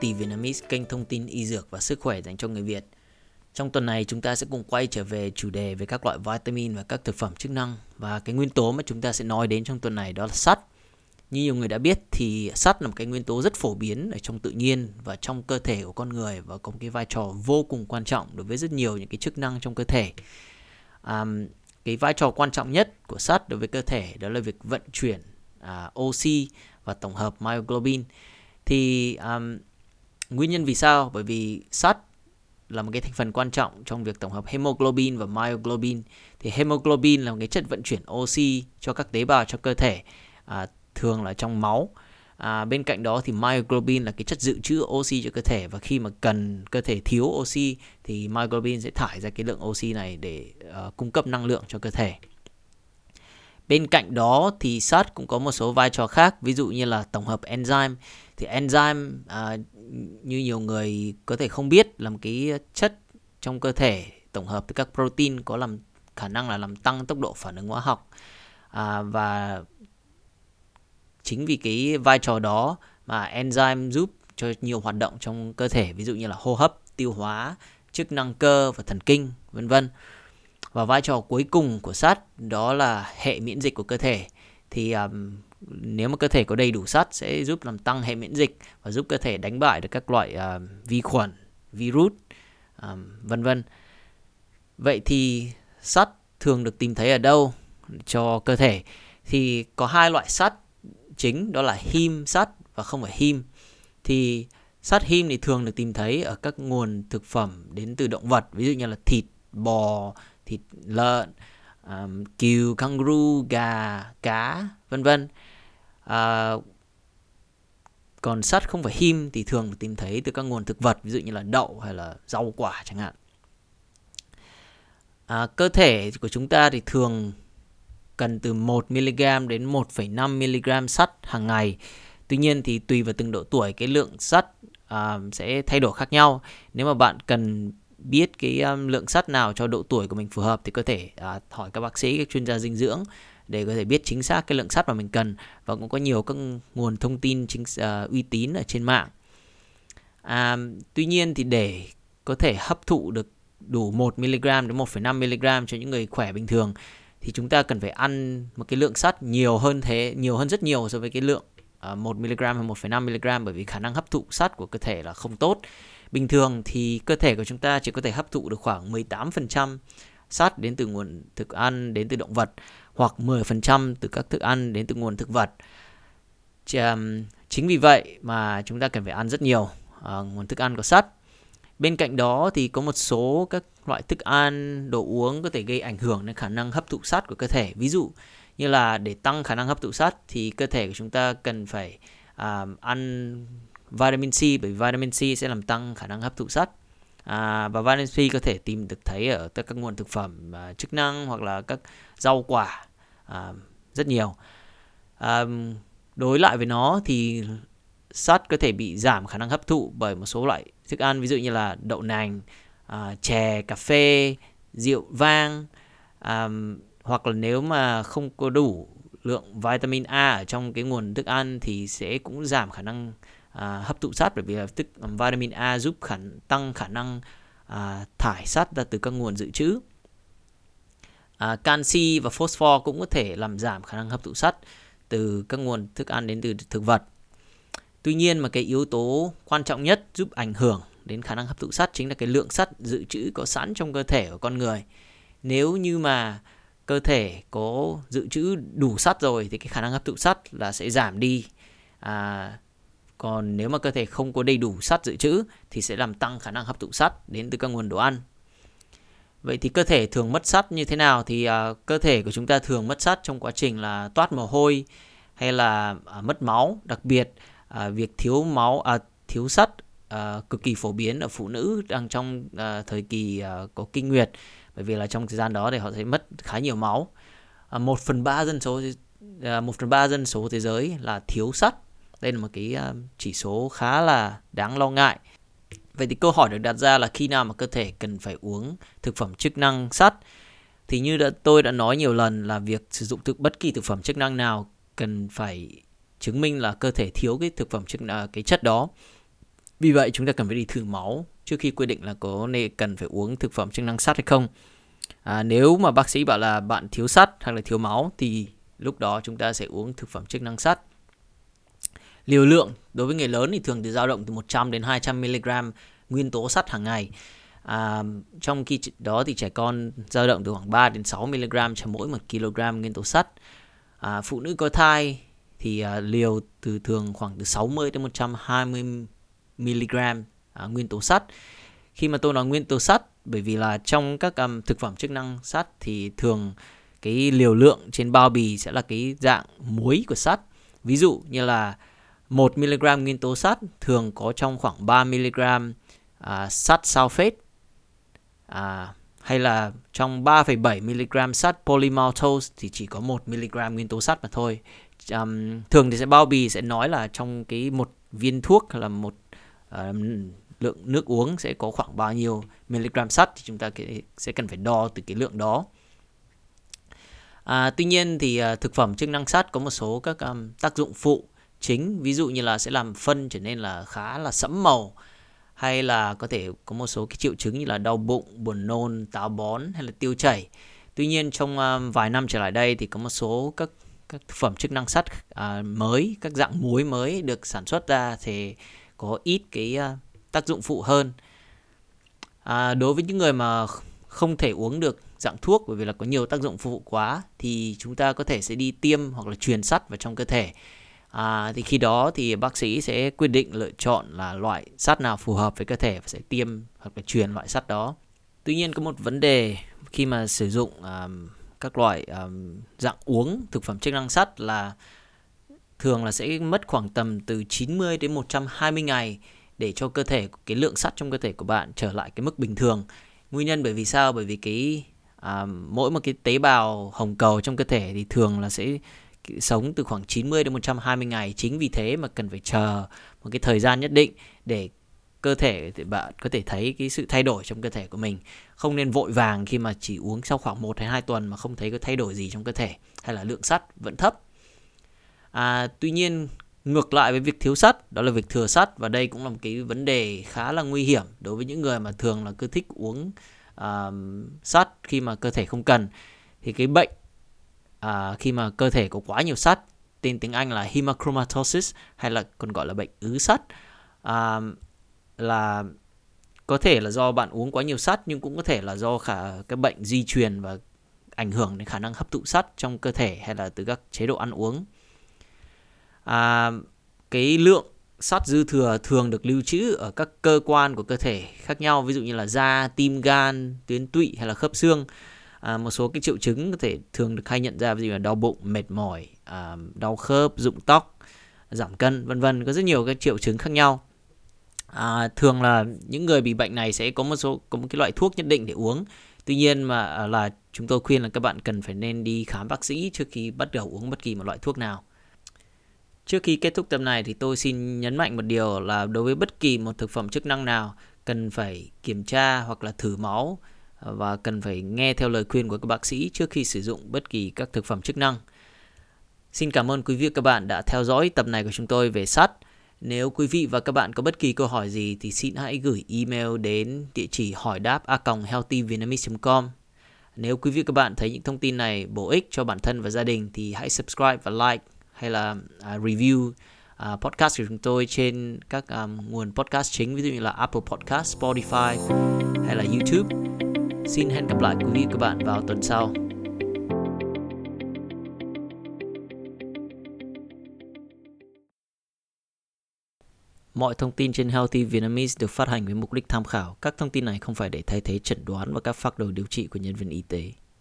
Healthy Vietnamese, kênh thông tin y dược và sức khỏe dành cho người Việt. Trong tuần này chúng ta sẽ cùng quay trở về chủ đề về các loại vitamin và các thực phẩm chức năng và cái nguyên tố mà chúng ta sẽ nói đến trong tuần này đó là sắt. Như nhiều người đã biết thì sắt là một cái nguyên tố rất phổ biến ở trong tự nhiên và trong cơ thể của con người và có một cái vai trò vô cùng quan trọng đối với rất nhiều những cái chức năng trong cơ thể. Um, cái vai trò quan trọng nhất của sắt đối với cơ thể đó là việc vận chuyển uh, oxy và tổng hợp myoglobin thì um, nguyên nhân vì sao? Bởi vì sắt là một cái thành phần quan trọng trong việc tổng hợp hemoglobin và myoglobin. Thì hemoglobin là một cái chất vận chuyển oxy cho các tế bào trong cơ thể à, thường là trong máu. À, bên cạnh đó thì myoglobin là cái chất dự trữ oxy cho cơ thể và khi mà cần cơ thể thiếu oxy thì myoglobin sẽ thải ra cái lượng oxy này để uh, cung cấp năng lượng cho cơ thể. Bên cạnh đó thì sắt cũng có một số vai trò khác, ví dụ như là tổng hợp enzyme. Thì enzyme à, như nhiều người có thể không biết là một cái chất trong cơ thể tổng hợp từ các protein có làm khả năng là làm tăng tốc độ phản ứng hóa học à, và chính vì cái vai trò đó mà enzyme giúp cho nhiều hoạt động trong cơ thể ví dụ như là hô hấp, tiêu hóa, chức năng cơ và thần kinh vân vân. Và vai trò cuối cùng của sắt đó là hệ miễn dịch của cơ thể. Thì um, nếu mà cơ thể có đầy đủ sắt sẽ giúp làm tăng hệ miễn dịch và giúp cơ thể đánh bại được các loại uh, vi khuẩn, virus, um, vân vân. Vậy thì sắt thường được tìm thấy ở đâu cho cơ thể? Thì có hai loại sắt chính đó là him sắt và không phải him. Thì sắt him thì thường được tìm thấy ở các nguồn thực phẩm đến từ động vật, ví dụ như là thịt, bò, thịt lợn, à, um, cừu, kangaroo, gà, cá, vân vân à, còn sắt không phải him thì thường tìm thấy từ các nguồn thực vật ví dụ như là đậu hay là rau quả chẳng hạn. À, cơ thể của chúng ta thì thường cần từ 1mg đến 1,5mg sắt hàng ngày. Tuy nhiên thì tùy vào từng độ tuổi cái lượng sắt à, sẽ thay đổi khác nhau. Nếu mà bạn cần biết cái um, lượng sắt nào cho độ tuổi của mình phù hợp thì có thể à, hỏi các bác sĩ các chuyên gia dinh dưỡng để có thể biết chính xác cái lượng sắt mà mình cần và cũng có nhiều các nguồn thông tin chính uh, uy tín ở trên mạng. À, tuy nhiên thì để có thể hấp thụ được đủ 1 mg đến 1,5 mg cho những người khỏe bình thường thì chúng ta cần phải ăn một cái lượng sắt nhiều hơn thế, nhiều hơn rất nhiều so với cái lượng uh, 1 mg hay 1,5 mg bởi vì khả năng hấp thụ sắt của cơ thể là không tốt. Bình thường thì cơ thể của chúng ta chỉ có thể hấp thụ được khoảng 18% sắt đến từ nguồn thực ăn đến từ động vật hoặc 10% từ các thức ăn đến từ nguồn thực vật. Chính vì vậy mà chúng ta cần phải ăn rất nhiều à, nguồn thức ăn có sắt. Bên cạnh đó thì có một số các loại thức ăn, đồ uống có thể gây ảnh hưởng đến khả năng hấp thụ sắt của cơ thể. Ví dụ như là để tăng khả năng hấp thụ sắt thì cơ thể của chúng ta cần phải à, ăn vitamin C bởi vì vitamin C sẽ làm tăng khả năng hấp thụ sắt à, và vitamin C có thể tìm được thấy ở tất các nguồn thực phẩm à, chức năng hoặc là các rau quả à, rất nhiều. À, đối lại với nó thì sắt có thể bị giảm khả năng hấp thụ bởi một số loại thức ăn ví dụ như là đậu nành à, chè cà phê rượu vang à, hoặc là nếu mà không có đủ lượng vitamin A ở trong cái nguồn thức ăn thì sẽ cũng giảm khả năng à, hấp thụ sắt bởi vì là tức vitamin A giúp khả, tăng khả năng à, thải sắt ra từ các nguồn dự trữ. À, canxi và phosphor cũng có thể làm giảm khả năng hấp thụ sắt từ các nguồn thức ăn đến từ thực vật. Tuy nhiên mà cái yếu tố quan trọng nhất giúp ảnh hưởng đến khả năng hấp thụ sắt chính là cái lượng sắt dự trữ có sẵn trong cơ thể của con người. Nếu như mà cơ thể có dự trữ đủ sắt rồi thì cái khả năng hấp thụ sắt là sẽ giảm đi. À, còn nếu mà cơ thể không có đầy đủ sắt dự trữ thì sẽ làm tăng khả năng hấp thụ sắt đến từ các nguồn đồ ăn. Vậy thì cơ thể thường mất sắt như thế nào thì uh, cơ thể của chúng ta thường mất sắt trong quá trình là toát mồ hôi hay là uh, mất máu, đặc biệt uh, việc thiếu máu uh, thiếu sắt uh, cực kỳ phổ biến ở phụ nữ đang trong uh, thời kỳ uh, có kinh nguyệt bởi vì là trong thời gian đó thì họ sẽ mất khá nhiều máu. Uh, 1 phần 3 dân số uh, 1 phần 3 dân số thế giới là thiếu sắt đây là một cái ờ, chỉ số khá là đáng lo ngại. Vậy thì câu hỏi được đặt ra là khi nào mà cơ thể cần phải uống thực phẩm chức năng sắt? Thì như đã, tôi đã nói nhiều lần là việc sử dụng thực bất kỳ thực phẩm chức năng nào cần phải chứng minh là cơ thể thiếu cái thực phẩm chức năng cái chất đó. Vì vậy chúng ta cần phải đi thử máu trước khi quyết định là có nên cần phải uống thực phẩm chức năng sắt hay không. À, nếu mà bác sĩ bảo là bạn thiếu sắt hoặc là thiếu máu thì lúc đó chúng ta sẽ uống thực phẩm chức năng sắt. Liều lượng đối với người lớn thì thường từ dao động từ 100 đến 200 mg nguyên tố sắt hàng ngày. À, trong khi đó thì trẻ con dao động từ khoảng 3 đến 6 mg cho mỗi 1 kg nguyên tố sắt. À, phụ nữ có thai thì à, liều từ thường khoảng từ 60 đến 120 mg à, nguyên tố sắt. Khi mà tôi nói nguyên tố sắt bởi vì là trong các um, thực phẩm chức năng sắt thì thường cái liều lượng trên bao bì sẽ là cái dạng muối của sắt. Ví dụ như là 1 mg nguyên tố sắt thường có trong khoảng 3 mg à, sắt sulfate à, hay là trong 3,7 mg sắt polymaltose thì chỉ có 1 mg nguyên tố sắt mà thôi. Um, thường thì sẽ bao bì sẽ nói là trong cái một viên thuốc là một uh, lượng nước uống sẽ có khoảng bao nhiêu mg sắt thì chúng ta sẽ cần phải đo từ cái lượng đó. À, tuy nhiên thì uh, thực phẩm chức năng sắt có một số các um, tác dụng phụ chính ví dụ như là sẽ làm phân trở nên là khá là sẫm màu hay là có thể có một số cái triệu chứng như là đau bụng, buồn nôn, táo bón hay là tiêu chảy. Tuy nhiên trong à, vài năm trở lại đây thì có một số các các thực phẩm chức năng sắt à, mới, các dạng muối mới được sản xuất ra thì có ít cái à, tác dụng phụ hơn. À, đối với những người mà không thể uống được dạng thuốc bởi vì là có nhiều tác dụng phụ quá thì chúng ta có thể sẽ đi tiêm hoặc là truyền sắt vào trong cơ thể à, thì khi đó thì bác sĩ sẽ quyết định lựa chọn là loại sắt nào phù hợp với cơ thể và sẽ tiêm hoặc là truyền loại sắt đó tuy nhiên có một vấn đề khi mà sử dụng um, các loại um, dạng uống thực phẩm chức năng sắt là thường là sẽ mất khoảng tầm từ 90 đến 120 ngày để cho cơ thể cái lượng sắt trong cơ thể của bạn trở lại cái mức bình thường. Nguyên nhân bởi vì sao? Bởi vì cái à, mỗi một cái tế bào hồng cầu trong cơ thể thì thường là sẽ sống từ khoảng 90 đến 120 ngày. Chính vì thế mà cần phải chờ một cái thời gian nhất định để cơ thể thì bạn có thể thấy cái sự thay đổi trong cơ thể của mình. Không nên vội vàng khi mà chỉ uống sau khoảng 1 hay 2 tuần mà không thấy có thay đổi gì trong cơ thể hay là lượng sắt vẫn thấp. À, tuy nhiên ngược lại với việc thiếu sắt đó là việc thừa sắt và đây cũng là một cái vấn đề khá là nguy hiểm đối với những người mà thường là cứ thích uống uh, sắt khi mà cơ thể không cần. Thì cái bệnh à, khi mà cơ thể có quá nhiều sắt tên tiếng Anh là hemochromatosis hay là còn gọi là bệnh ứ sắt à, là có thể là do bạn uống quá nhiều sắt nhưng cũng có thể là do khả cái bệnh di truyền và ảnh hưởng đến khả năng hấp thụ sắt trong cơ thể hay là từ các chế độ ăn uống. À, cái lượng sắt dư thừa thường được lưu trữ ở các cơ quan của cơ thể khác nhau ví dụ như là da, tim, gan, tuyến tụy hay là khớp xương à, một số cái triệu chứng có thể thường được hay nhận ra ví dụ là đau bụng mệt mỏi à, đau khớp rụng tóc giảm cân vân vân. Có rất nhiều các triệu chứng khác nhau. À, thường là những người bị bệnh này sẽ có một số có một cái loại thuốc nhất định để uống. Tuy nhiên mà à, là chúng tôi khuyên là các bạn cần phải nên đi khám bác sĩ trước khi bắt đầu uống bất kỳ một loại thuốc nào. Trước khi kết thúc tập này thì tôi xin nhấn mạnh một điều là đối với bất kỳ một thực phẩm chức năng nào cần phải kiểm tra hoặc là thử máu và cần phải nghe theo lời khuyên của các bác sĩ trước khi sử dụng bất kỳ các thực phẩm chức năng. Xin cảm ơn quý vị và các bạn đã theo dõi tập này của chúng tôi về sắt. Nếu quý vị và các bạn có bất kỳ câu hỏi gì thì xin hãy gửi email đến địa chỉ hỏi đáp a healthyvietnamese.com. Nếu quý vị và các bạn thấy những thông tin này bổ ích cho bản thân và gia đình thì hãy subscribe và like hay là à, review à, podcast của chúng tôi trên các à, nguồn podcast chính ví dụ như là Apple Podcast, Spotify hay là YouTube. Xin hẹn gặp lại quý vị và các bạn vào tuần sau. Mọi thông tin trên Healthy Vietnamese được phát hành với mục đích tham khảo. Các thông tin này không phải để thay thế chẩn đoán và các phác đồ điều trị của nhân viên y tế.